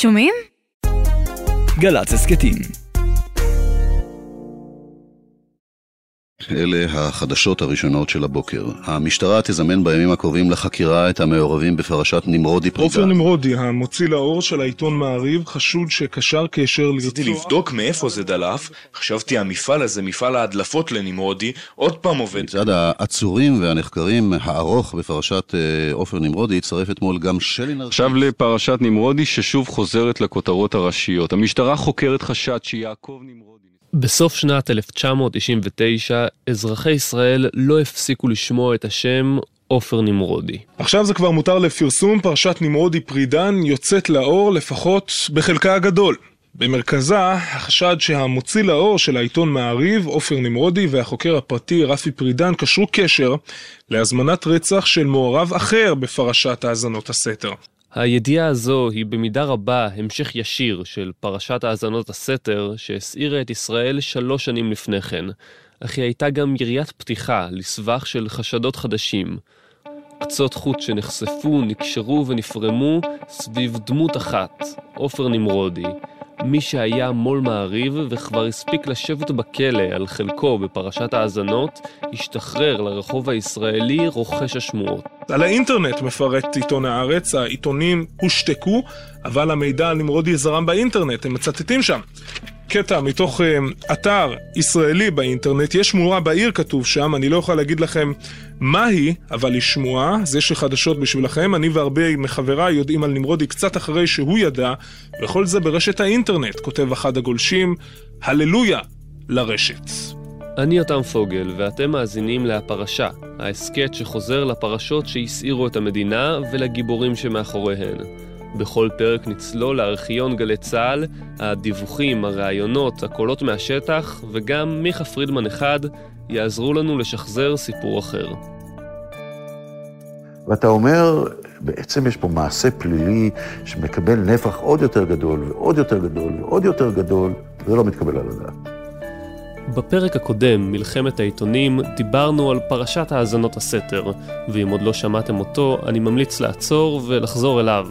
שומעים? גל"צ הסכתים אלה החדשות הראשונות של הבוקר. המשטרה תזמן בימים הקרובים לחקירה את המעורבים בפרשת נמרודי פרידה. עופר נמרודי, המוציא לאור של העיתון מעריב, חשוד שקשר קשר לרצוח... רציתי לבדוק מאיפה זה דלף, חשבתי המפעל הזה, מפעל ההדלפות לנמרודי, עוד פעם עובד. מצד העצורים והנחקרים הארוך בפרשת אה, עופר נמרודי הצטרף אתמול גם שלי נרקיס. עכשיו לפרשת נמרודי ששוב חוזרת לכותרות הראשיות. המשטרה חוקרת חשד שיעקב נמרודי... בסוף שנת 1999, אזרחי ישראל לא הפסיקו לשמוע את השם עופר נמרודי. עכשיו זה כבר מותר לפרסום, פרשת נמרודי פרידן יוצאת לאור לפחות בחלקה הגדול. במרכזה, החשד שהמוציא לאור של העיתון מעריב, עופר נמרודי, והחוקר הפרטי רפי פרידן קשרו קשר להזמנת רצח של מעורב אחר בפרשת האזנות הסתר. הידיעה הזו היא במידה רבה המשך ישיר של פרשת האזנות הסתר שהסעירה את ישראל שלוש שנים לפני כן, אך היא הייתה גם יריית פתיחה לסבך של חשדות חדשים. קצות חוט שנחשפו, נקשרו ונפרמו סביב דמות אחת, עופר נמרודי, מי שהיה מו"ל מעריב וכבר הספיק לשבת בכלא על חלקו בפרשת האזנות, השתחרר לרחוב הישראלי רוכש השמועות. על האינטרנט מפרט עיתון הארץ, העיתונים הושתקו, אבל המידע על נמרודי זרם באינטרנט, הם מצטטים שם. קטע מתוך uh, אתר ישראלי באינטרנט, יש שמועה בעיר כתוב שם, אני לא יכול להגיד לכם מה היא, אבל היא שמועה, זה שחדשות בשבילכם, אני והרבה מחבריי יודעים על נמרודי קצת אחרי שהוא ידע, וכל זה ברשת האינטרנט, כותב אחד הגולשים, הללויה לרשת. אני יותם פוגל, ואתם מאזינים להפרשה, ההסכת שחוזר לפרשות שהסעירו את המדינה ולגיבורים שמאחוריהן. בכל פרק נצלול לארכיון גלי צה"ל, הדיווחים, הראיונות, הקולות מהשטח, וגם מיכה פרידמן אחד יעזרו לנו לשחזר סיפור אחר. ואתה אומר, בעצם יש פה מעשה פלילי שמקבל נפח עוד יותר גדול ועוד יותר גדול ועוד יותר גדול, זה לא מתקבל על הדעת. בפרק הקודם, מלחמת העיתונים, דיברנו על פרשת האזנות הסתר, ואם עוד לא שמעתם אותו, אני ממליץ לעצור ולחזור אליו.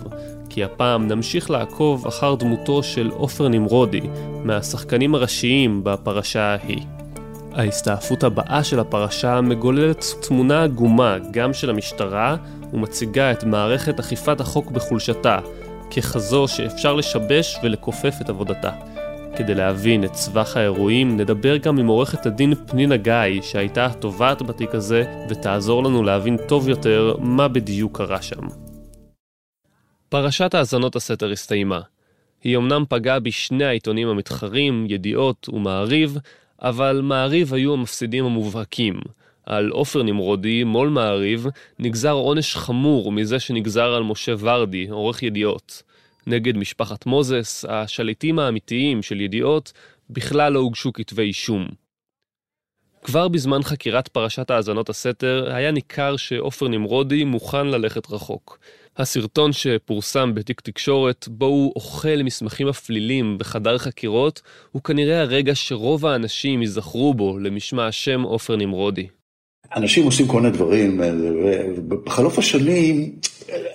כי הפעם נמשיך לעקוב אחר דמותו של עופר נמרודי, מהשחקנים הראשיים בפרשה ההיא. ההסתעפות הבאה של הפרשה מגוללת תמונה עגומה גם של המשטרה, ומציגה את מערכת אכיפת החוק בחולשתה, ככזו שאפשר לשבש ולכופף את עבודתה. כדי להבין את סבך האירועים, נדבר גם עם עורכת הדין פנינה גיא, שהייתה התובעת בתיק הזה, ותעזור לנו להבין טוב יותר מה בדיוק קרה שם. פרשת האזנות הסתר הסתיימה. היא אמנם פגעה בשני העיתונים המתחרים, ידיעות ומעריב, אבל מעריב היו המפסידים המובהקים. על עופר נמרודי, מו"ל מעריב, נגזר עונש חמור מזה שנגזר על משה ורדי, עורך ידיעות. נגד משפחת מוזס, השליטים האמיתיים של ידיעות, בכלל לא הוגשו כתבי אישום. כבר בזמן חקירת פרשת האזנות הסתר, היה ניכר שעופר נמרודי מוכן ללכת רחוק. הסרטון שפורסם בתיק תקשורת, בו הוא אוכל מסמכים מפלילים בחדר חקירות, הוא כנראה הרגע שרוב האנשים ייזכרו בו למשמע השם עופר נמרודי. אנשים עושים כל מיני דברים, ובחלוף השנים,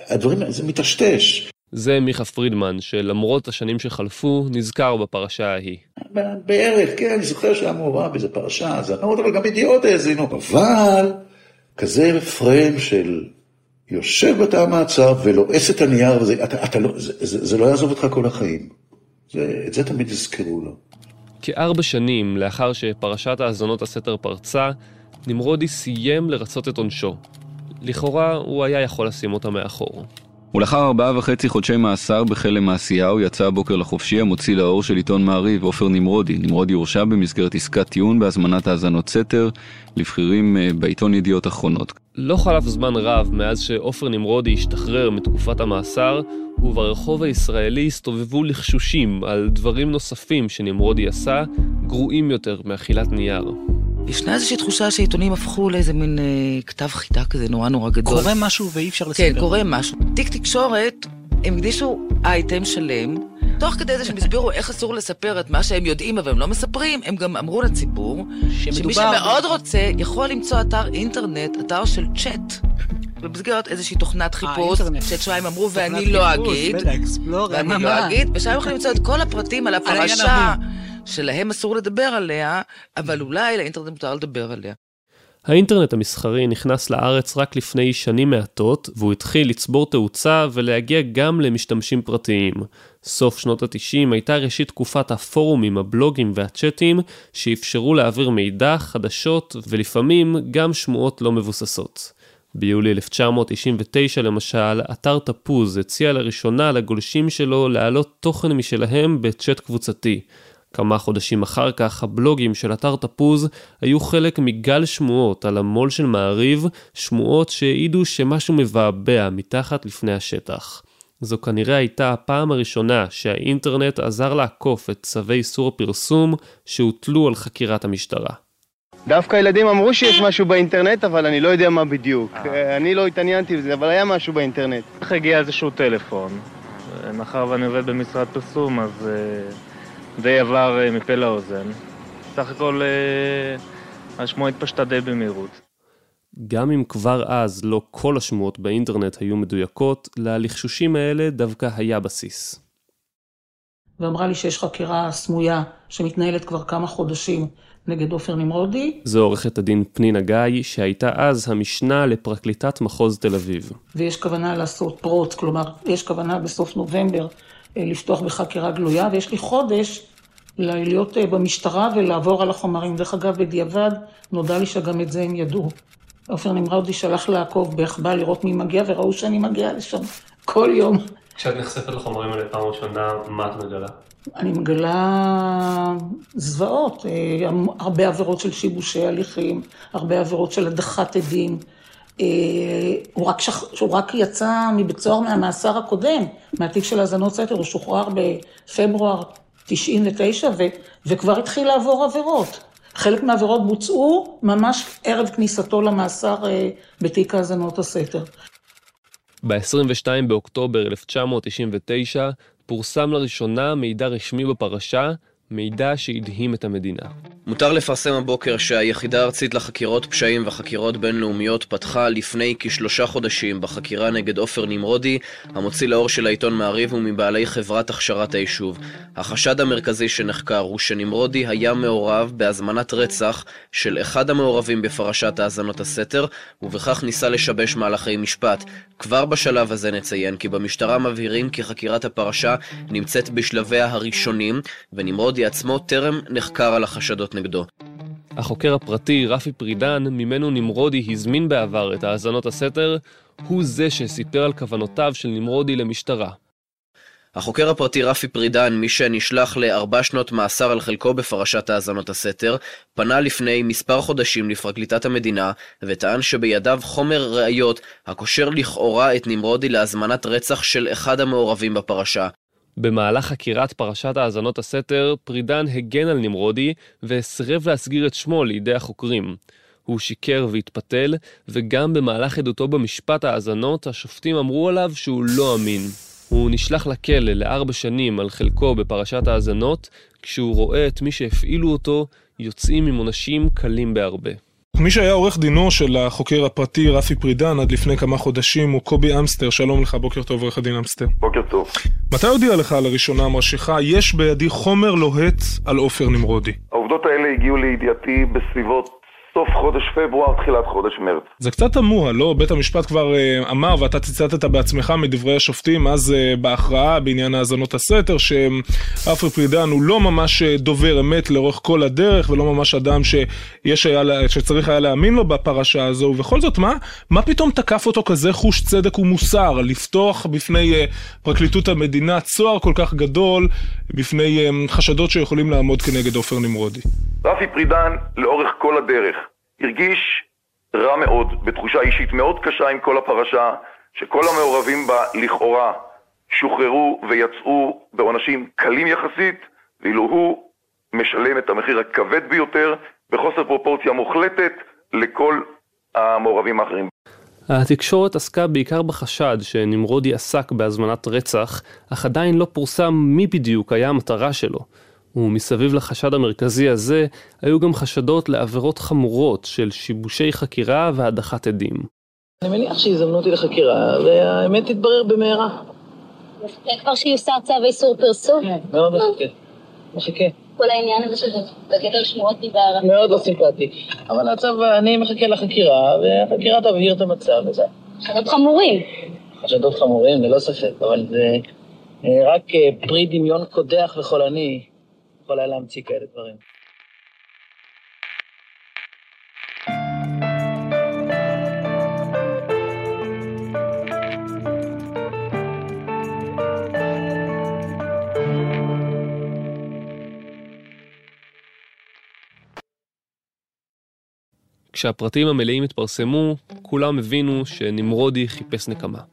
הדברים, זה מטשטש. זה מיכה פרידמן, שלמרות השנים שחלפו, נזכר בפרשה ההיא. בערך, כן, אני זוכר שהיה מעורב באיזה פרשה, האזנות, אבל גם ידיעות האזינו. אבל כזה פריים של יושב בתא המעצר ולועס את הנייר, וזה, אתה, אתה לא, זה, זה, זה לא יעזוב אותך כל החיים. זה, את זה תמיד יזכרו לו. כארבע שנים לאחר שפרשת האזונות הסתר פרצה, נמרודי סיים לרצות את עונשו. לכאורה הוא היה יכול לשים אותה מאחור. ולאחר ארבעה וחצי חודשי מאסר בכלא מעשיהו יצא הבוקר לחופשי המוציא לאור של עיתון מעריב, עופר נמרודי. נמרודי הורשע במסגרת עסקת טיעון בהזמנת האזנות סתר לבכירים אה, בעיתון ידיעות אחרונות. לא חלף זמן רב מאז שעופר נמרודי השתחרר מתקופת המאסר, וברחוב הישראלי הסתובבו לחשושים על דברים נוספים שנמרודי עשה, גרועים יותר מאכילת נייר. ישנה איזושהי תחושה שעיתונים הפכו לאיזה מין אה, כתב חיטה כזה נורא נורא גדול. קורה משהו ואי אפשר לספר. כן, קורה משהו. תיק תקשורת, הם הקדישו אייטם שלם, תוך כדי זה שהם הסבירו איך אסור לספר את מה שהם יודעים אבל הם לא מספרים, הם גם אמרו לציבור, שמי שמאוד רוצה יכול למצוא אתר אינטרנט, אתר של צ'אט. במסגרת איזושהי תוכנת חיפוש, אינטרנט. שאת הם אמרו ואני לא חיפוש, אגיד, ואני לא? אגיד, ושם יכולים למצוא את כל הפרטים על הפרשה שלהם אסור לדבר עליה, אבל אולי לאינטרנט מותר לדבר עליה. האינטרנט המסחרי נכנס לארץ רק לפני שנים מעטות, והוא התחיל לצבור תאוצה ולהגיע גם למשתמשים פרטיים. סוף שנות ה-90 הייתה ראשית תקופת הפורומים, הבלוגים והצ'אטים, שאפשרו להעביר מידע, חדשות, ולפעמים גם שמועות לא מבוססות. ביולי 1999 למשל, אתר תפוז הציע לראשונה לגולשים שלו להעלות תוכן משלהם בצ'אט קבוצתי. כמה חודשים אחר כך, הבלוגים של אתר תפוז היו חלק מגל שמועות על המו"ל של מעריב, שמועות שהעידו שמשהו מבעבע מתחת לפני השטח. זו כנראה הייתה הפעם הראשונה שהאינטרנט עזר לעקוף את צווי איסור הפרסום שהוטלו על חקירת המשטרה. דווקא הילדים אמרו שיש משהו באינטרנט, אבל אני לא יודע מה בדיוק. אה, אני לא התעניינתי בזה, אבל היה משהו באינטרנט. איך הגיע איזשהו טלפון? מאחר ואני עובד במשרד פרסום, אז אה, די עבר אה, מפה לאוזן. סך הכל אה, השמועה התפשטה די במהירות. גם אם כבר אז לא כל השמועות באינטרנט היו מדויקות, ללחשושים האלה דווקא היה בסיס. ואמרה לי שיש חקירה סמויה שמתנהלת כבר כמה חודשים נגד עופר נמרודי, זו עורכת הדין פנינה גיא, שהייתה אז המשנה לפרקליטת מחוז תל אביב. ויש כוונה לעשות פרוץ, כלומר, יש כוונה בסוף נובמבר אה, לפתוח בחקירה גלויה, ויש לי חודש להיות אה, במשטרה ולעבור על החומרים. דרך אגב, בדיעבד, נודע לי שגם את זה הם ידעו. עופר נמרודי שלח לעקוב ביחב"ל לראות מי מגיע, וראו שאני מגיעה לשם כל יום. כשאת נחשפת לחומרים האלה פעם ראשונה, מה את מגלה? אני מגלה זוועות, אה, הרבה עבירות של שיבושי הליכים, הרבה עבירות של הדחת עדים. אה, הוא רק, שח... הוא רק יצא מבית סוהר מהמאסר הקודם, מהתיק של האזנות סתר, הוא שוחרר בפברואר 99 ו... וכבר התחיל לעבור עבירות. חלק מהעבירות בוצעו ממש ערב כניסתו למאסר אה, בתיק האזנות הסתר. ב-22 באוקטובר 1999 פורסם לראשונה מידע רשמי בפרשה, מידע שהדהים את המדינה. מותר לפרסם הבוקר שהיחידה הארצית לחקירות פשעים וחקירות בינלאומיות פתחה לפני כשלושה חודשים בחקירה נגד עופר נמרודי, המוציא לאור של העיתון מעריב ומבעלי חברת הכשרת היישוב. החשד המרכזי שנחקר הוא שנמרודי היה מעורב בהזמנת רצח של אחד המעורבים בפרשת האזנות הסתר, ובכך ניסה לשבש מהלכי משפט. כבר בשלב הזה נציין כי במשטרה מבהירים כי חקירת הפרשה נמצאת בשלביה הראשונים, ונמרודי עצמו טרם נחקר על החשדות נגדו. החוקר הפרטי רפי פרידן, ממנו נמרודי הזמין בעבר את האזנות הסתר, הוא זה שסיפר על כוונותיו של נמרודי למשטרה. החוקר הפרטי רפי פרידן, מי שנשלח לארבע שנות מאסר על חלקו בפרשת האזנות הסתר, פנה לפני מספר חודשים לפרקליטת המדינה, וטען שבידיו חומר ראיות הקושר לכאורה את נמרודי להזמנת רצח של אחד המעורבים בפרשה. במהלך חקירת פרשת האזנות הסתר, פרידן הגן על נמרודי והסרב להסגיר את שמו לידי החוקרים. הוא שיקר והתפתל, וגם במהלך עדותו במשפט האזנות, השופטים אמרו עליו שהוא לא אמין. הוא נשלח לכלא לארבע שנים על חלקו בפרשת האזנות, כשהוא רואה את מי שהפעילו אותו יוצאים עם עונשים קלים בהרבה. מי שהיה עורך דינו של החוקר הפרטי רפי פרידן עד לפני כמה חודשים הוא קובי אמסטר, שלום לך, בוקר טוב עורך הדין אמסטר. בוקר טוב. מתי הודיע לך לראשונה המרשיחה, יש בידי חומר לוהט על עופר נמרודי? העובדות האלה הגיעו לידיעתי בסביבות סוף חודש פברואר, תחילת חודש מרץ. זה קצת תמוה, לא? בית המשפט כבר uh, אמר, ואתה ציטטת בעצמך מדברי השופטים, אז uh, בהכרעה בעניין האזנות הסתר, שעפרי פרידן הוא לא ממש uh, דובר אמת לאורך כל הדרך, ולא ממש אדם שיש היה, שצריך היה להאמין לו בפרשה הזו, ובכל זאת, מה, מה פתאום תקף אותו כזה חוש צדק ומוסר, לפתוח בפני uh, פרקליטות המדינה צוהר כל כך גדול, בפני uh, חשדות שיכולים לעמוד כנגד עופר נמרודי? רפי פרידן, לאורך כל הדרך, הרגיש רע מאוד, בתחושה אישית מאוד קשה עם כל הפרשה, שכל המעורבים בה לכאורה שוחררו ויצאו בעונשים קלים יחסית, ואילו הוא משלם את המחיר הכבד ביותר בחוסר פרופורציה מוחלטת לכל המעורבים האחרים. התקשורת עסקה בעיקר בחשד שנמרודי עסק בהזמנת רצח, אך עדיין לא פורסם מי בדיוק היה המטרה שלו. ומסביב לחשד המרכזי הזה, היו גם חשדות לעבירות חמורות של שיבושי חקירה והדחת עדים. אני מניח שיזמנו אותי לחקירה, והאמת תתברר במהרה. כבר שיוסר צו איסור פרסום? כן, מאוד מחכה. מחכה. כל העניין הזה שזה בגדר שמועות דיבר. מאוד לא סימפטי. אבל הצו, אני מחכה לחקירה, והחקירה תבהיר את המצב וזהו. חשדות חמורים. חשדות חמורים, ללא ספק, אבל זה אה, רק אה, פרי דמיון קודח וחולני יכול היה להמציא כאלה דברים. כשהפרטים המלאים התפרסמו, כולם הבינו שנמרודי חיפש נקמה.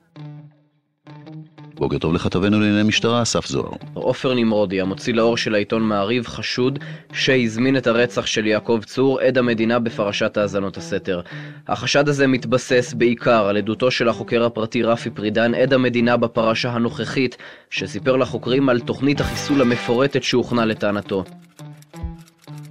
בוקר טוב לכתבנו לענייני משטרה, אסף זוהר. עופר נמרודי, המוציא לאור של העיתון מעריב, חשוד שהזמין את הרצח של יעקב צור, עד המדינה בפרשת האזנות הסתר. החשד הזה מתבסס בעיקר על עדותו של החוקר הפרטי רפי פרידן, עד המדינה בפרשה הנוכחית, שסיפר לחוקרים על תוכנית החיסול המפורטת שהוכנה לטענתו.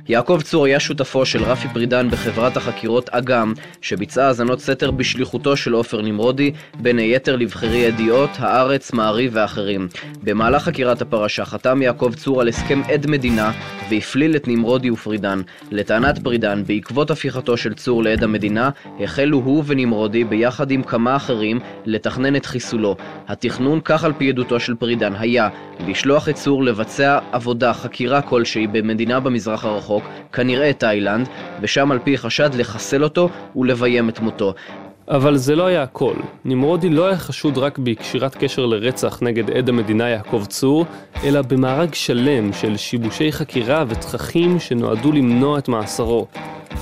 יעקב צור היה שותפו של רפי פרידן בחברת החקירות אגם, שביצעה האזנות סתר בשליחותו של עופר נמרודי, בין היתר לבחרי ידיעות, הארץ, מעריב ואחרים. במהלך חקירת הפרשה חתם יעקב צור על הסכם עד מדינה והפליל את נמרודי ופרידן. לטענת פרידן, בעקבות הפיכתו של צור לעד המדינה, החלו הוא ונמרודי ביחד עם כמה אחרים לתכנן את חיסולו. התכנון, כך על פי עדותו של פרידן, היה לשלוח את צור לבצע עבודה, חקירה כלשהי במדינה במזרח הרחוק, כנראה תאילנד, ושם על פי חשד לחסל אותו ולביים את מותו. אבל זה לא היה הכל. נמרודי לא היה חשוד רק בקשירת קשר לרצח נגד עד המדינה יעקב צור, אלא במארג שלם של שיבושי חקירה ותככים שנועדו למנוע את מאסרו.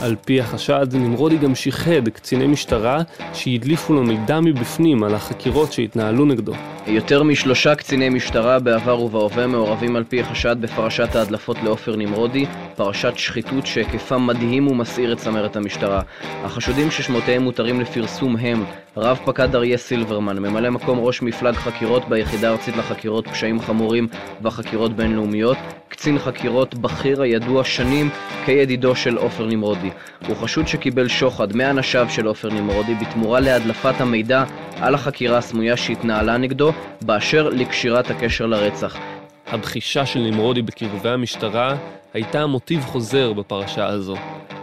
על פי החשד, נמרודי גם שיחד קציני משטרה שהדליפו לו מידע מבפנים על החקירות שהתנהלו נגדו. יותר משלושה קציני משטרה בעבר ובהווה מעורבים על פי החשד בפרשת ההדלפות לעופר נמרודי, פרשת שחיתות שהיקפה מדהים ומסעיר את צמרת המשטרה. החשודים ששמותיהם מותרים לפרסום הם רב פקד אריה סילברמן, ממלא מקום ראש מפלג חקירות ביחידה הארצית לחקירות פשעים חמורים וחקירות בינלאומיות, קצין חקירות בכיר הידוע שנים כידידו של עופר נמרודי. הוא חשוד שקיבל שוחד מאנשיו של עופר נמרודי בתמורה להדלפת המידע על החקירה הסמויה שהתנהלה נגדו, באשר לקשירת הקשר לרצח. הבחישה של נמרודי בקרבי המשטרה הייתה מוטיב חוזר בפרשה הזו.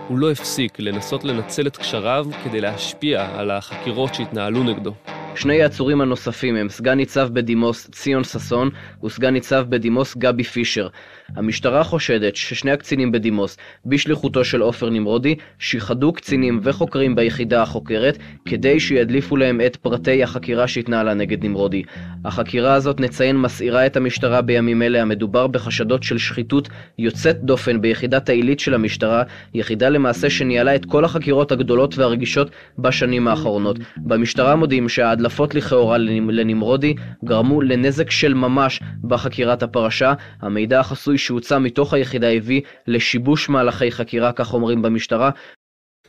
הוא לא הפסיק לנסות לנצל את קשריו כדי להשפיע על החקירות שהתנהלו נגדו. שני העצורים הנוספים הם סגן ניצב בדימוס ציון ששון וסגן ניצב בדימוס גבי פישר. המשטרה חושדת ששני הקצינים בדימוס, בשליחותו של עופר נמרודי, שיחדו קצינים וחוקרים ביחידה החוקרת כדי שידליפו להם את פרטי החקירה שהתנהלה נגד נמרודי. החקירה הזאת, נציין, מסעירה את המשטרה בימים אלה. המדובר בחשדות של שחיתות יוצאת דופן ביחידת העילית של המשטרה, יחידה למעשה שניהלה את כל החקירות הגדולות והרגישות בשנים האחרונות. במשטרה מודים שההדלפות לכאורה לנמרודי גרמו לנזק של ממש בחקירת הפרשה. המידע החסוי שהוצא מתוך היחידה הביא לשיבוש מהלכי חקירה, כך אומרים במשטרה.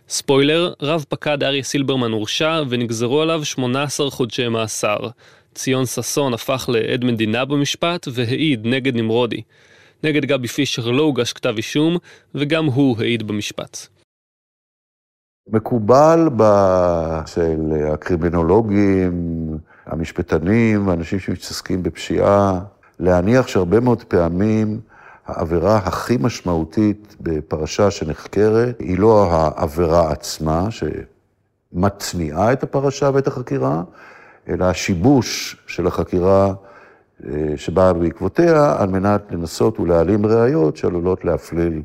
ספוילר, רב פקד אריה סילברמן הורשע ונגזרו עליו 18 חודשי מאסר. ציון ששון הפך לעד מדינה במשפט והעיד נגד נמרודי. נגד גבי פישר לא הוגש כתב אישום, וגם הוא העיד במשפט. מקובל של הקרימינולוגים, המשפטנים, האנשים שמתעסקים בפשיעה, להניח שהרבה מאוד פעמים העבירה הכי משמעותית בפרשה שנחקרת היא לא העבירה עצמה, שמתניעה את הפרשה ואת החקירה, אלא השיבוש של החקירה אה, שבאה בעקבותיה, על מנת לנסות ולהעלים ראיות שעלולות להפליל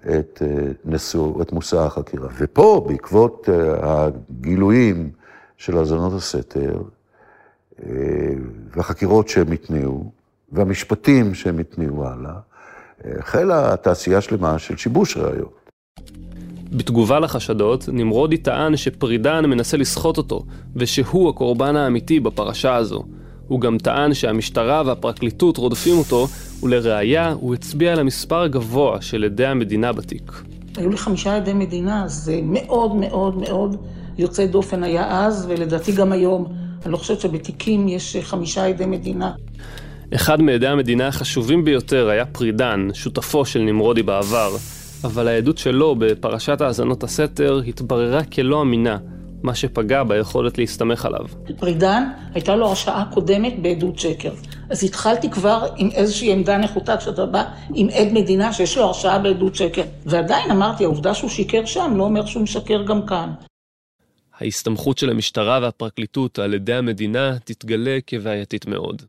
את, אה, נשוא, את מושא החקירה. ופה, בעקבות אה, הגילויים של האזנות הסתר, והחקירות שהם התניעו, והמשפטים שהם התניעו הלאה, החלה תעשייה שלמה של שיבוש ראיות. בתגובה לחשדות, נמרודי טען שפרידן מנסה לסחוט אותו, ושהוא הקורבן האמיתי בפרשה הזו. הוא גם טען שהמשטרה והפרקליטות רודפים אותו, ולראיה, הוא הצביע על המספר הגבוה של עדי המדינה בתיק. היו לי חמישה עדי מדינה, זה מאוד מאוד מאוד יוצא דופן היה אז, ולדעתי גם היום. אני לא חושבת שבתיקים יש חמישה עדי מדינה. אחד מעדי המדינה החשובים ביותר היה פרידן, שותפו של נמרודי בעבר, אבל העדות שלו בפרשת האזנות הסתר התבררה כלא אמינה. מה שפגע ביכולת להסתמך עליו. פרידן, הייתה לו הרשעה קודמת בעדות שקר. אז התחלתי כבר עם איזושהי עמדה נחותה כשאתה בא עם עד מדינה שיש לו הרשעה בעדות שקר. ועדיין אמרתי, העובדה שהוא שיקר שם לא אומר שהוא משקר גם כאן. ההסתמכות של המשטרה והפרקליטות על ידי המדינה תתגלה כבעייתית מאוד.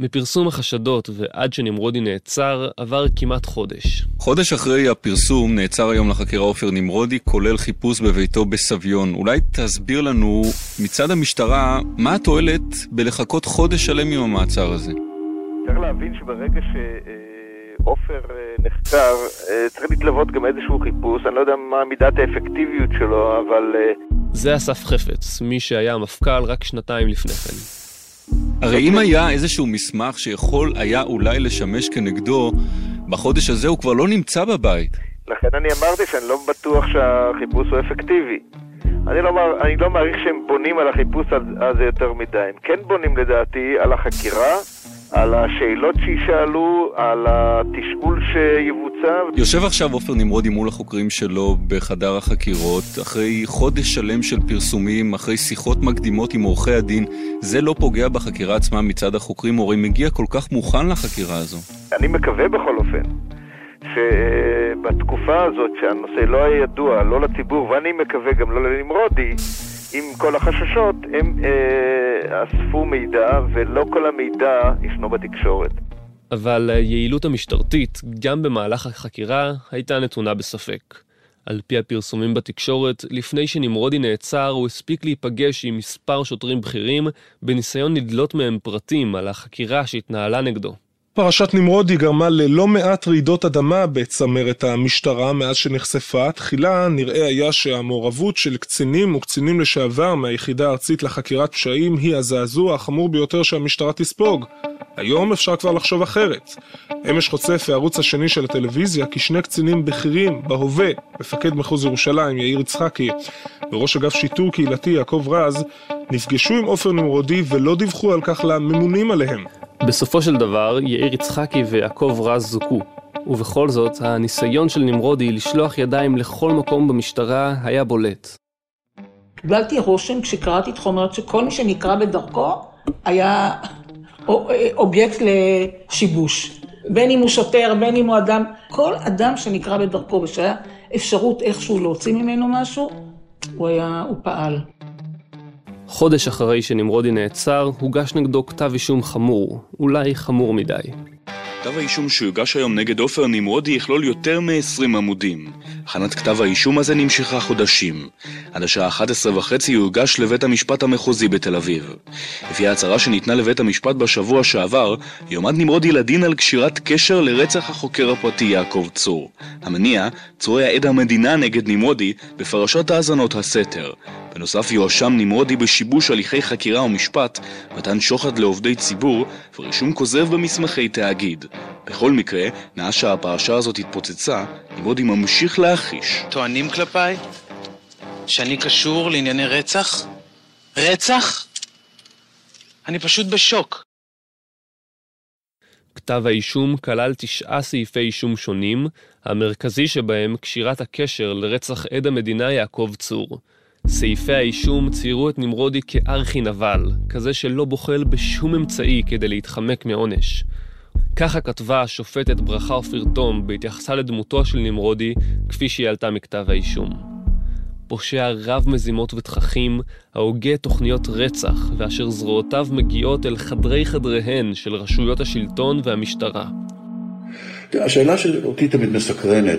מפרסום החשדות ועד שנמרודי נעצר, עבר כמעט חודש. חודש אחרי הפרסום נעצר היום לחקירה עופר נמרודי, כולל חיפוש בביתו בסביון. אולי תסביר לנו מצד המשטרה, מה התועלת בלחכות חודש שלם עם המעצר הזה? צריך להבין שברגע שעופר נחקר, צריך להתלוות גם איזשהו חיפוש, אני לא יודע מה מידת האפקטיביות שלו, אבל... זה אסף חפץ, מי שהיה המפכ"ל רק שנתיים לפני כן. הרי אם היה איזשהו מסמך שיכול היה אולי לשמש כנגדו, בחודש הזה הוא כבר לא נמצא בבית. לכן אני אמרתי שאני לא בטוח שהחיפוש הוא אפקטיבי. אני לא, אני לא מעריך שהם בונים על החיפוש הזה יותר מדי. הם כן בונים לדעתי על החקירה, על השאלות שישאלו, על התשאול שיבוצע. יושב עכשיו עופר נמרודי מול החוקרים שלו בחדר החקירות, אחרי חודש שלם של פרסומים, אחרי שיחות מקדימות עם עורכי הדין, זה לא פוגע בחקירה עצמה מצד החוקרים, הרי מגיע כל כך מוכן לחקירה הזו. אני מקווה בכל אופן. שבתקופה הזאת שהנושא לא היה ידוע, לא לציבור, ואני מקווה גם לא לנמרודי, עם כל החששות, הם אה, אספו מידע, ולא כל המידע ישנו בתקשורת. אבל היעילות המשטרתית, גם במהלך החקירה, הייתה נתונה בספק. על פי הפרסומים בתקשורת, לפני שנמרודי נעצר, הוא הספיק להיפגש עם מספר שוטרים בכירים, בניסיון לדלות מהם פרטים על החקירה שהתנהלה נגדו. פרשת נמרודי גרמה ללא מעט רעידות אדמה בצמרת המשטרה מאז שנחשפה. תחילה נראה היה שהמעורבות של קצינים וקצינים לשעבר מהיחידה הארצית לחקירת פשעים היא הזעזוע החמור ביותר שהמשטרה תספוג. היום אפשר כבר לחשוב אחרת. אמש חושף הערוץ השני של הטלוויזיה כי שני קצינים בכירים בהווה, מפקד מחוז ירושלים יאיר יצחקי וראש אגף שיטור קהילתי יעקב רז, נפגשו עם עופר נמרודי ולא דיווחו על כך לממונים עליהם. בסופו של דבר, יאיר יצחקי ויעקב רז זוכו. ובכל זאת, הניסיון של נמרודי לשלוח ידיים לכל מקום במשטרה היה בולט. קיבלתי רושם כשקראתי את חומרת שכל מי שנקרא בדרכו היה אובייקט לשיבוש. בין אם הוא שוטר, בין אם הוא אדם, כל אדם שנקרא בדרכו ושהיה אפשרות איכשהו להוציא ממנו משהו, הוא היה, הוא פעל. חודש אחרי שנמרודי נעצר, הוגש נגדו כתב אישום חמור, אולי חמור מדי. כתב האישום שהוגש היום נגד עופר נמרודי יכלול יותר מ-20 עמודים. הכנת כתב האישום הזה נמשכה חודשים. עד השעה 11 וחצי הוגש לבית המשפט המחוזי בתל אביב. לפי ההצהרה שניתנה לבית המשפט בשבוע שעבר, יועמד נמרודי לדין על קשירת קשר לרצח החוקר הפרטי יעקב צור. המניע, צור היה עד המדינה נגד נמרודי בפרשת האזנות הסתר. בנוסף יואשם נמרודי בשיבוש הליכי חקירה ומשפט, מתן שוחד לעובדי ציבור ורישום כוזב במסמכי תאגיד. בכל מקרה, מאז שהפרשה הזאת התפוצצה, נמרודי ממשיך להכחיש. טוענים כלפיי שאני קשור לענייני רצח? רצח? אני פשוט בשוק. כתב האישום כלל תשעה סעיפי אישום שונים, המרכזי שבהם קשירת הקשר לרצח עד המדינה יעקב צור. סעיפי האישום ציירו את נמרודי כארכי נבל, כזה שלא בוחל בשום אמצעי כדי להתחמק מעונש. ככה כתבה השופטת ברכה אופיר תום בהתייחסה לדמותו של נמרודי כפי שהיא עלתה מכתב האישום. פושע רב מזימות ותככים, ההוגה תוכניות רצח, ואשר זרועותיו מגיעות אל חדרי חדריהן של רשויות השלטון והמשטרה. השאלה שאותי תמיד מסקרנת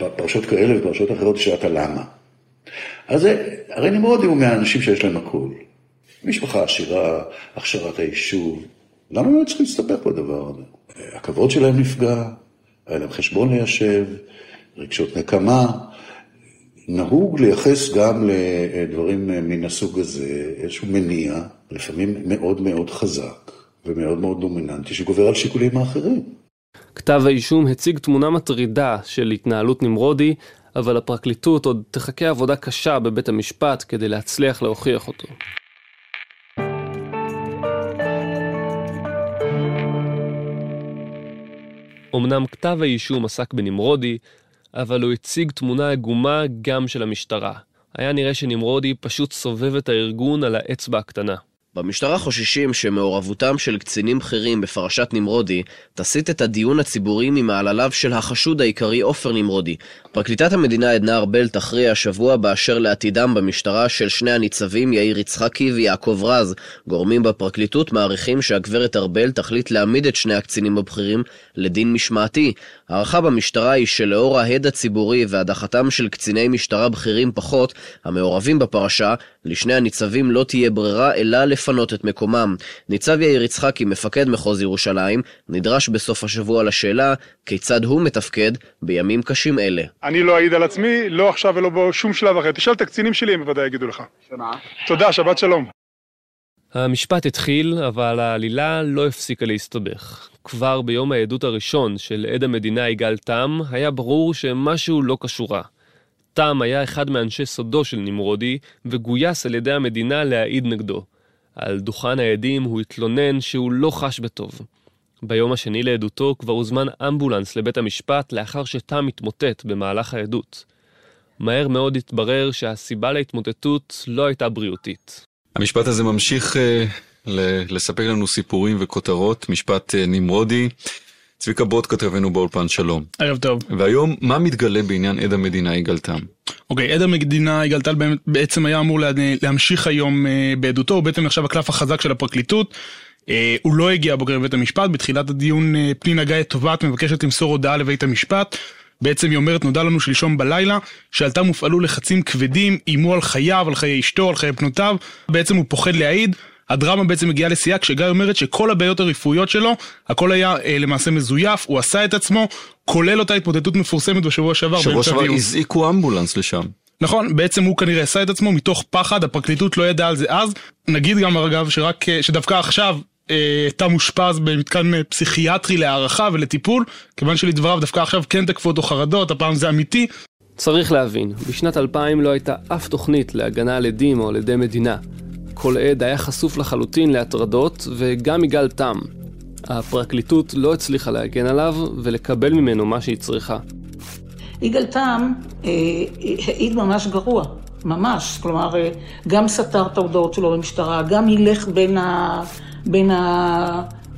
בפרשות כאלה ובפרשות אחרות, היא שאלת הלמה. אז הרי נמרודי הוא מהאנשים שיש להם הכול. משפחה עשירה, הכשרת היישוב. למה הם לא צריכים להסתפק בדבר הזה? הכבוד שלהם נפגע, היה להם חשבון ליישב, רגשות נקמה. נהוג לייחס גם לדברים מן הסוג הזה איזשהו מניע, לפעמים מאוד מאוד חזק ומאוד מאוד דומיננטי, שגובר על שיקולים האחרים. כתב האישום הציג תמונה מטרידה של התנהלות נמרודי, אבל הפרקליטות עוד תחכה עבודה קשה בבית המשפט כדי להצליח להוכיח אותו. אמנם כתב האישום עסק בנמרודי, אבל הוא הציג תמונה עגומה גם של המשטרה. היה נראה שנמרודי פשוט סובב את הארגון על האצבע הקטנה. במשטרה חוששים שמעורבותם של קצינים בכירים בפרשת נמרודי תסיט את הדיון הציבורי ממעלליו של החשוד העיקרי עופר נמרודי. פרקליטת המדינה עדנה ארבל תכריע השבוע באשר לעתידם במשטרה של שני הניצבים יאיר יצחקי ויעקב רז. גורמים בפרקליטות מעריכים שהגברת ארבל תחליט להעמיד את שני הקצינים הבכירים לדין משמעתי. הערכה במשטרה היא שלאור ההד הציבורי והדחתם של קציני משטרה בכירים פחות, המעורבים בפרשה, לשני הניצבים לא תהיה ברירה אלא לפנות את מקומם. ניצב יאיר יצחקי, מפקד מחוז ירושלים, נדרש בסוף השבוע לשאלה כיצד הוא מתפקד בימים קשים אלה. אני לא אעיד על עצמי, לא עכשיו ולא בשום שלב אחר. תשאל את הקצינים שלי, הם בוודאי יגידו לך. תודה, שבת שלום. המשפט התחיל, אבל העלילה לא הפסיקה להסתבך. כבר ביום העדות הראשון של עד המדינה יגאל תם, היה ברור שמשהו לא כשורה. תם היה אחד מאנשי סודו של נמרודי, וגויס על ידי המדינה להעיד נגדו. על דוכן העדים הוא התלונן שהוא לא חש בטוב. ביום השני לעדותו כבר הוזמן אמבולנס לבית המשפט לאחר שתם התמוטט במהלך העדות. מהר מאוד התברר שהסיבה להתמוטטות לא הייתה בריאותית. המשפט הזה ממשיך uh, לספק לנו סיפורים וכותרות, משפט uh, נמרודי. צביקה ברוט כתבנו באולפן שלום. ערב טוב. והיום, מה מתגלה בעניין עד המדינה יגאל תם? אוקיי, okay, עד המדינה יגאל טל בעצם היה אמור לה, להמשיך היום uh, בעדותו, הוא בעצם נחשב הקלף החזק של הפרקליטות. Uh, הוא לא הגיע הבוקר לבית המשפט, בתחילת הדיון uh, פנינה גיא תובעת מבקשת למסור הודעה לבית המשפט. בעצם היא אומרת, נודע לנו שלשום בלילה, שעלתה מופעלו לחצים כבדים, איימו על חייו, על חיי אשתו, על חיי בנותיו, בעצם הוא פוחד להעיד. הדרמה בעצם מגיעה לשיאה כשגיא אומרת שכל הבעיות הרפואיות שלו, הכל היה אה, למעשה מזויף, הוא עשה את עצמו, כולל אותה התמודדות מפורסמת בשבוע שעבר. שבוע שעבר הזעיקו אמבולנס לשם. נכון, בעצם הוא כנראה עשה את עצמו מתוך פחד, הפרקליטות לא ידעה על זה אז. נגיד גם אגב שרק, אה, שדווקא עכשיו הייתה מאושפז במתקן אה, פסיכיאטרי להערכה ולטיפול, כיוון שלדבריו דווקא עכשיו כן תקפו אותו חרדות, הפעם זה אמיתי. צריך להבין, בשנת 2000 לא הייתה אף תוכנית להגנה על עדים או על עדי מדינה. כל עד היה חשוף לחלוטין להטרדות, וגם יגאל תם. הפרקליטות לא הצליחה להגן עליו ולקבל ממנו מה שהיא צריכה. יגאל תם אה, העיד ממש גרוע, ממש. כלומר, אה, גם סתר את ההודעות שלו במשטרה, גם הילך בין ה... בין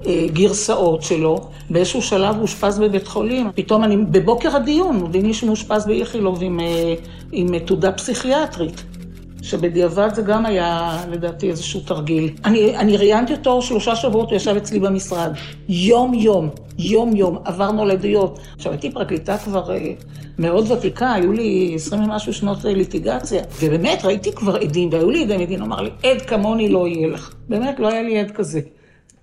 הגרסאות שלו. באיזשהו שלב הוא אושפז בבית חולים. פתאום אני, בבוקר הדיון, מודיעים לי שהוא מאושפז באיכילוב עם, אה, עם תעודה פסיכיאטרית. שבדיעבד זה גם היה, לדעתי, איזשהו תרגיל. אני, אני ראיינתי אותו שלושה שבועות, הוא ישב אצלי במשרד. יום-יום, יום-יום, עברנו על עדויות. עכשיו, הייתי פרקליטה כבר אה, מאוד ותיקה, היו לי עשרים ומשהו שנות ליטיגציה, ובאמת ראיתי כבר עדים, והיו לי עדי מדין, אמר לי, עד כמוני לא יהיה לך. באמת, לא היה לי עד כזה.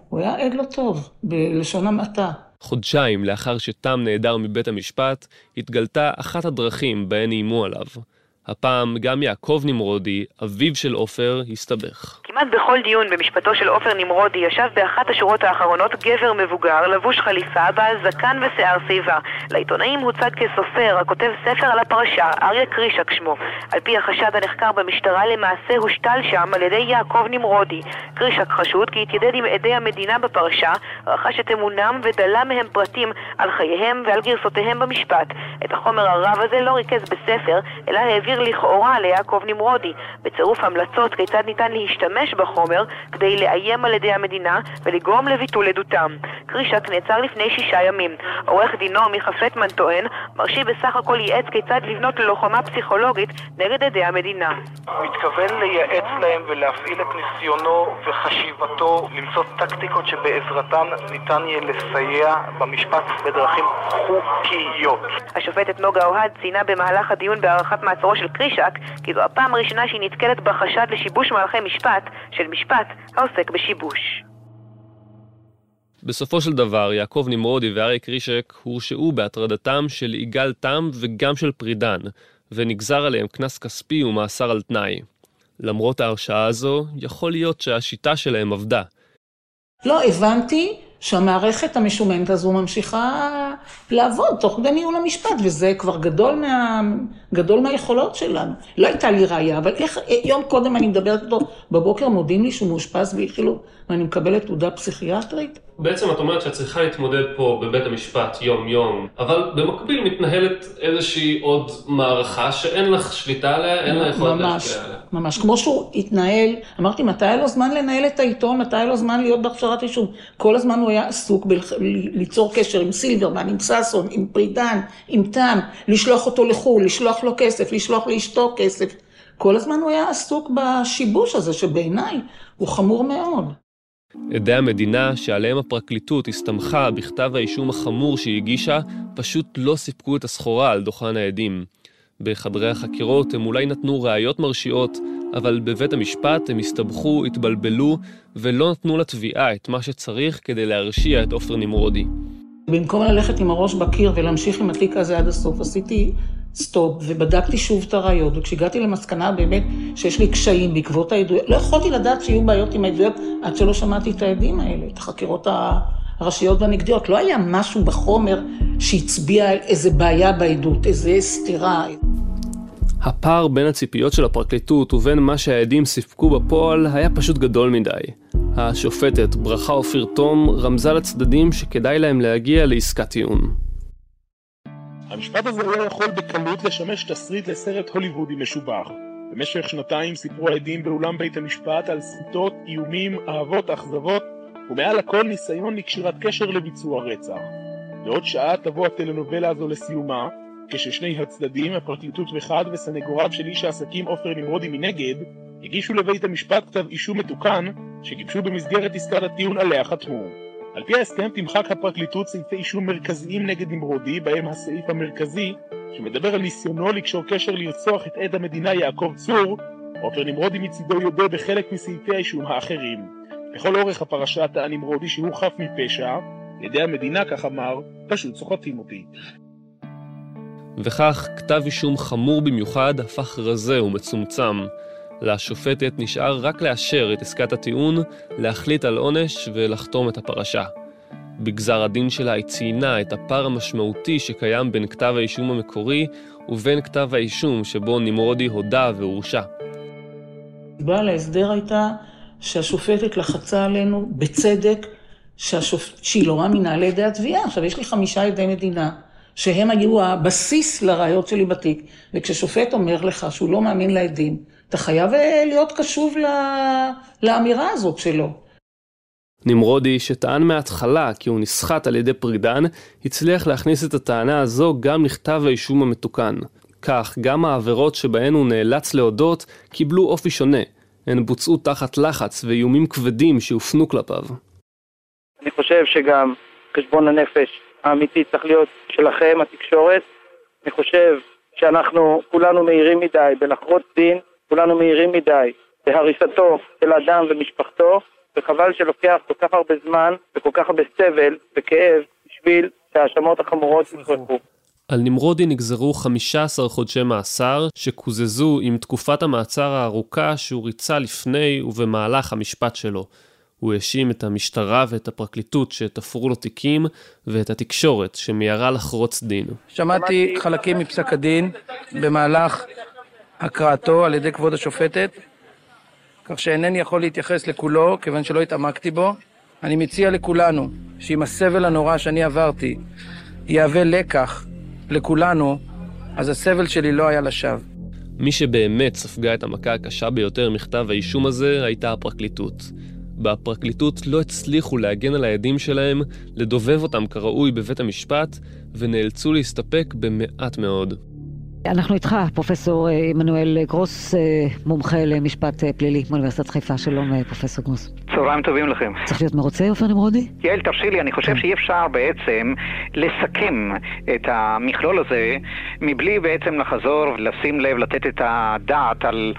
הוא היה עד לא טוב, בלשון המעטה. חודשיים לאחר שתם נעדר מבית המשפט, התגלתה אחת הדרכים בהן איימו עליו. הפעם גם יעקב נמרודי, אביו של עופר, הסתבך. כמעט בכל דיון במשפטו של עופר נמרודי ישב באחת השורות האחרונות גבר מבוגר, לבוש חליפה, בעל זקן ושיער שיבה. לעיתונאים הוצג כסופר, הכותב ספר על הפרשה, אריה קרישק שמו. על פי החשד הנחקר במשטרה, למעשה הושתל שם על ידי יעקב נמרודי. קרישק חשוד כי התיידד עם עדי המדינה בפרשה, רכש את אמונם ודלה מהם פרטים על חייהם ועל גרסותיהם במשפט. את החומר הרב הזה לא ריכז בספר, אלא העביר לכאורה ליעקב נמרודי, בצירוף המלצות כיצד ניתן להשתמש בחומר כדי לאיים על ידי המדינה ולגרום לביטול עדותם. קרישק נעצר לפני שישה ימים. עורך דינו מיכה פטמן טוען, מרשי בסך הכל ייעץ כיצד לבנות ללוחמה פסיכולוגית נגד עדי המדינה. הוא מתכוון לייעץ להם ולהפעיל את ניסיונו וחשיבתו למצוא טקטיקות שבעזרתן ניתן יהיה לסייע במשפט בדרכים חוקיות. השופטת נוגה אוהד ציינה במהלך הדיון בהארכת מעצרו של קרישק כי זו הפעם הראשונה שהיא נתקלת בחשד לשיבוש מהלכי משפט של משפט העוסק בשיבוש. בסופו של דבר, יעקב נמרודי ואריה קרישק הורשעו בהטרדתם של יגאל תם וגם של פרידן, ונגזר עליהם קנס כספי ומאסר על תנאי. למרות ההרשעה הזו, יכול להיות שהשיטה שלהם עבדה. לא, הבנתי שהמערכת המשומנת הזו ממשיכה לעבוד תוך כדי ניהול המשפט, וזה כבר גדול, מה, גדול מהיכולות שלנו. לא הייתה לי ראייה, אבל איך, יום קודם אני מדברת איתו, בבוקר מודיעים לי שהוא מאושפז באיכילוב, ואני מקבלת תעודה פסיכיאטרית. בעצם את אומרת שאת צריכה להתמודד פה בבית המשפט יום-יום, אבל במקביל מתנהלת איזושהי עוד מערכה שאין לך שליטה עליה, אין לה יכולת להשפיע עליה. ממש, כמו שהוא התנהל, אמרתי, מתי היה לו זמן לנהל את העיתון, מתי היה לו זמן להיות בהכשרת יישוב? כל הזמן הוא היה עסוק ליצור קשר עם סילברמן, עם ששון, עם פרידן, עם תם, לשלוח אותו לחו"ל, לשלוח לו כסף, לשלוח לאשתו כסף. כל הזמן הוא היה עסוק בשיבוש הזה, שבעיניי הוא חמור מאוד. עדי המדינה שעליהם הפרקליטות הסתמכה בכתב האישום החמור שהיא הגישה, פשוט לא סיפקו את הסחורה על דוכן העדים. בחדרי החקירות הם אולי נתנו ראיות מרשיעות, אבל בבית המשפט הם הסתבכו, התבלבלו, ולא נתנו לתביעה את מה שצריך כדי להרשיע את עופר נמרודי. במקום ללכת עם הראש בקיר ולהמשיך עם התיק הזה עד הסוף, עשיתי סטופ ובדקתי שוב את הראיות, וכשהגעתי למסקנה באמת שיש לי קשיים בעקבות העדויות, לא יכולתי לדעת שיהיו בעיות עם העדויות עד שלא שמעתי את העדים האלה, את החקירות הראשיות והנגדיות. לא היה משהו בחומר שהצביע על איזה בעיה בעדות, איזה סתירה. הפער בין הציפיות של הפרקליטות ובין מה שהעדים סיפקו בפועל היה פשוט גדול מדי. השופטת ברכה אופיר תום רמזה לצדדים שכדאי להם להגיע לעסקת טיעון. המשפט הזה לא יכול בקלות לשמש תסריט לסרט הוליוודי משובח. במשך שנתיים סיפרו העדים באולם בית המשפט על סחיטות, איומים, אהבות, אכזבות, ומעל הכל ניסיון לקשירת קשר לביצוע רצח. בעוד שעה תבוא הטלנובלה הזו לסיומה, כששני הצדדים, הפרקליטות מחד וסנגוריו של איש העסקים עופר נמרודי מנגד, הגישו לבית המשפט כתב אישום מתוקן, שגיבשו במסגרת עסקת הטיעון עליה חתמו. על פי ההסכם תמחק הפרקליטות סעיפי אישום מרכזיים נגד נמרודי, בהם הסעיף המרכזי, שמדבר על ניסיונו לקשור קשר לרצוח את עד המדינה יעקב צור, עופר נמרודי מצידו יודה בחלק מסעיפי האישום האחרים. לכל אורך הפרשה טען נמרודי שהוא חף מפשע, ידי המדינה, כך אמר, פשוט סוחטים אותי. וכך כתב אישום חמור במיוחד הפך רזה ומצומצם. לשופטת נשאר רק לאשר את עסקת הטיעון, להחליט על עונש ולחתום את הפרשה. בגזר הדין שלה היא ציינה את הפער המשמעותי שקיים בין כתב האישום המקורי ובין כתב האישום שבו נמרודי הודה והורשע. הסיבה להסדר הייתה שהשופטת לחצה עלינו, בצדק, שהשופ... שהיא לא מאמינה לידי התביעה. עכשיו, יש לי חמישה עדי מדינה, שהם היו הבסיס לראיות שלי בתיק, וכששופט אומר לך שהוא לא מאמין לעדים, אתה חייב אה, להיות קשוב לאמירה הזאת שלו. נמרודי, שטען מההתחלה כי הוא נסחט על ידי פרידן, הצליח להכניס את הטענה הזו גם לכתב האישום המתוקן. כך, גם העבירות שבהן הוא נאלץ להודות קיבלו אופי שונה. הן בוצעו תחת לחץ ואיומים כבדים שהופנו כלפיו. אני חושב שגם חשבון הנפש האמיתי צריך להיות שלכם, התקשורת. אני חושב שאנחנו כולנו מהירים מדי בלחרוץ דין כולנו מהירים מדי בהריסתו של אדם ומשפחתו, וחבל שלוקח כל כך הרבה זמן וכל כך הרבה סבל וכאב בשביל שההאשמות החמורות יפרחו. על נמרודי נגזרו 15 חודשי מאסר, שקוזזו עם תקופת המעצר הארוכה שהוא ריצה לפני ובמהלך המשפט שלו. הוא האשים את המשטרה ואת הפרקליטות שתפרו לו תיקים, ואת התקשורת שמיהרה לחרוץ דין. שמעתי חלקים מפסק הדין במהלך הקראתו על ידי כבוד השופטת, כך שאינני יכול להתייחס לכולו, כיוון שלא התעמקתי בו. אני מציע לכולנו, שאם הסבל הנורא שאני עברתי יהווה לקח לכולנו, אז הסבל שלי לא היה לשווא. מי שבאמת ספגה את המכה הקשה ביותר מכתב האישום הזה הייתה הפרקליטות. בפרקליטות לא הצליחו להגן על העדים שלהם, לדובב אותם כראוי בבית המשפט, ונאלצו להסתפק במעט מאוד. אנחנו איתך, פרופסור אה, עמנואל גרוס, אה, מומחה למשפט אה, פלילי מאוניברסיטת חיפה. שלום, פרופסור גרוס. צהריים טובים לכם. צריך להיות מרוצה, עופר נמרודי? יעל, תרשי לי, אני חושב כן. שאי אפשר בעצם לסכם את המכלול הזה מבלי בעצם לחזור ולשים לב, לתת את הדעת על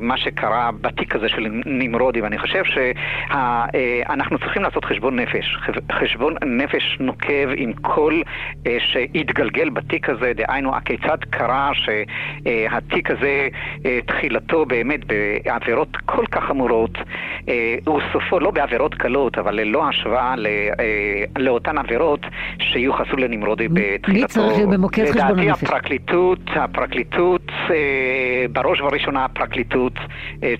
מה שקרה בתיק הזה של נמרודי, ואני חושב שאנחנו צריכים לעשות חשבון נפש. חשבון נפש נוקב עם כל שהתגלגל בתיק הזה, דהיינו, הכיצד קרה שהתיק הזה, אה, תחילתו באמת בעבירות כל כך חמורות, אה, וסופו לא בעבירות קלות, אבל ללא השוואה אה, לאותן עבירות שיוחסו לנמרודי בתחילתו. מי צריך במוקד חשבון הנפש? לדעתי הפרקליטות, הפרקליטות בראש ובראשונה הפרקליטות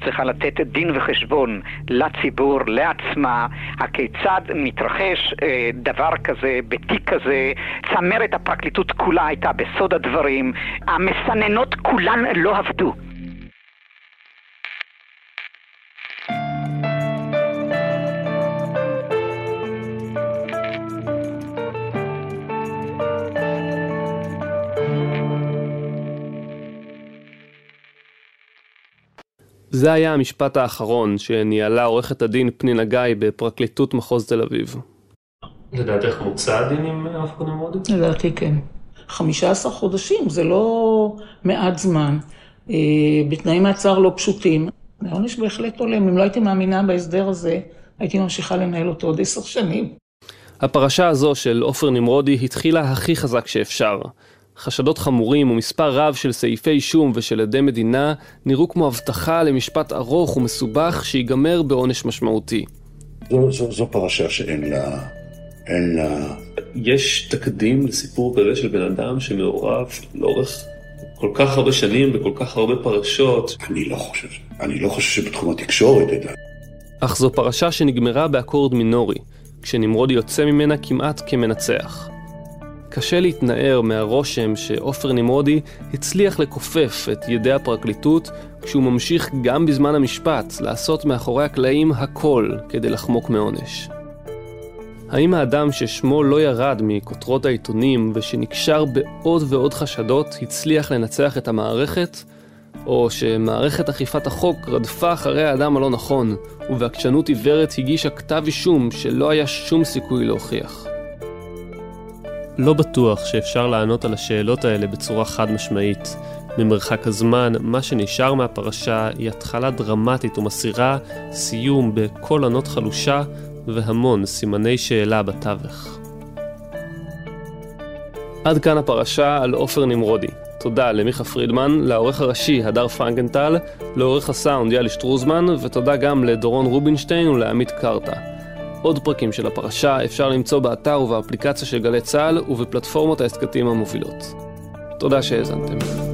צריכה לתת דין וחשבון לציבור, לעצמה, הכיצד מתרחש דבר כזה, בתיק כזה. צמרת הפרקליטות כולה הייתה בסוד הדברים, המסננות כולן לא עבדו. זה היה המשפט האחרון שניהלה עורכת הדין פנינה גיא בפרקליטות מחוז תל אביב. לדעתך מוצא הדין עם עופר נמרודי? לדעתי כן. 15 חודשים, זה לא מעט זמן. אה, בתנאי מעצר לא פשוטים. העונש בהחלט הולם. אם לא הייתי מאמינה בהסדר הזה, הייתי ממשיכה לנהל אותו עוד עשר שנים. הפרשה הזו של עופר נמרודי התחילה הכי חזק שאפשר. חשדות חמורים ומספר רב של סעיפי אישום ושל עדי מדינה נראו כמו הבטחה למשפט ארוך ומסובך שיגמר בעונש משמעותי. זו, זו, זו פרשה שאין לה... אין לה... יש תקדים לסיפור כזה של בן אדם שמעורב לאורך כל כך הרבה שנים וכל כך הרבה פרשות. אני לא חושב, אני לא חושב שבתחום התקשורת עדיין. אך זו פרשה שנגמרה באקורד מינורי, כשנמרודי יוצא ממנה כמעט כמנצח. קשה להתנער מהרושם שעופר נמרודי הצליח לכופף את ידי הפרקליטות כשהוא ממשיך גם בזמן המשפט לעשות מאחורי הקלעים הכל כדי לחמוק מעונש. האם האדם ששמו לא ירד מכותרות העיתונים ושנקשר בעוד ועוד חשדות הצליח לנצח את המערכת? או שמערכת אכיפת החוק רדפה אחרי האדם הלא נכון ובעקשנות עיוורת הגישה כתב אישום שלא היה שום סיכוי להוכיח? לא בטוח שאפשר לענות על השאלות האלה בצורה חד משמעית. ממרחק הזמן, מה שנשאר מהפרשה היא התחלה דרמטית ומסירה סיום בקול ענות חלושה והמון סימני שאלה בתווך. עד כאן הפרשה על עופר נמרודי. תודה למיכה פרידמן, לעורך הראשי הדר פרנקנטל, לעורך הסאונד יאלי שטרוזמן, ותודה גם לדורון רובינשטיין ולעמית קרתא. עוד פרקים של הפרשה אפשר למצוא באתר ובאפליקציה של גלי צה"ל ובפלטפורמות ההסכתים המובילות. תודה שהאזנתם.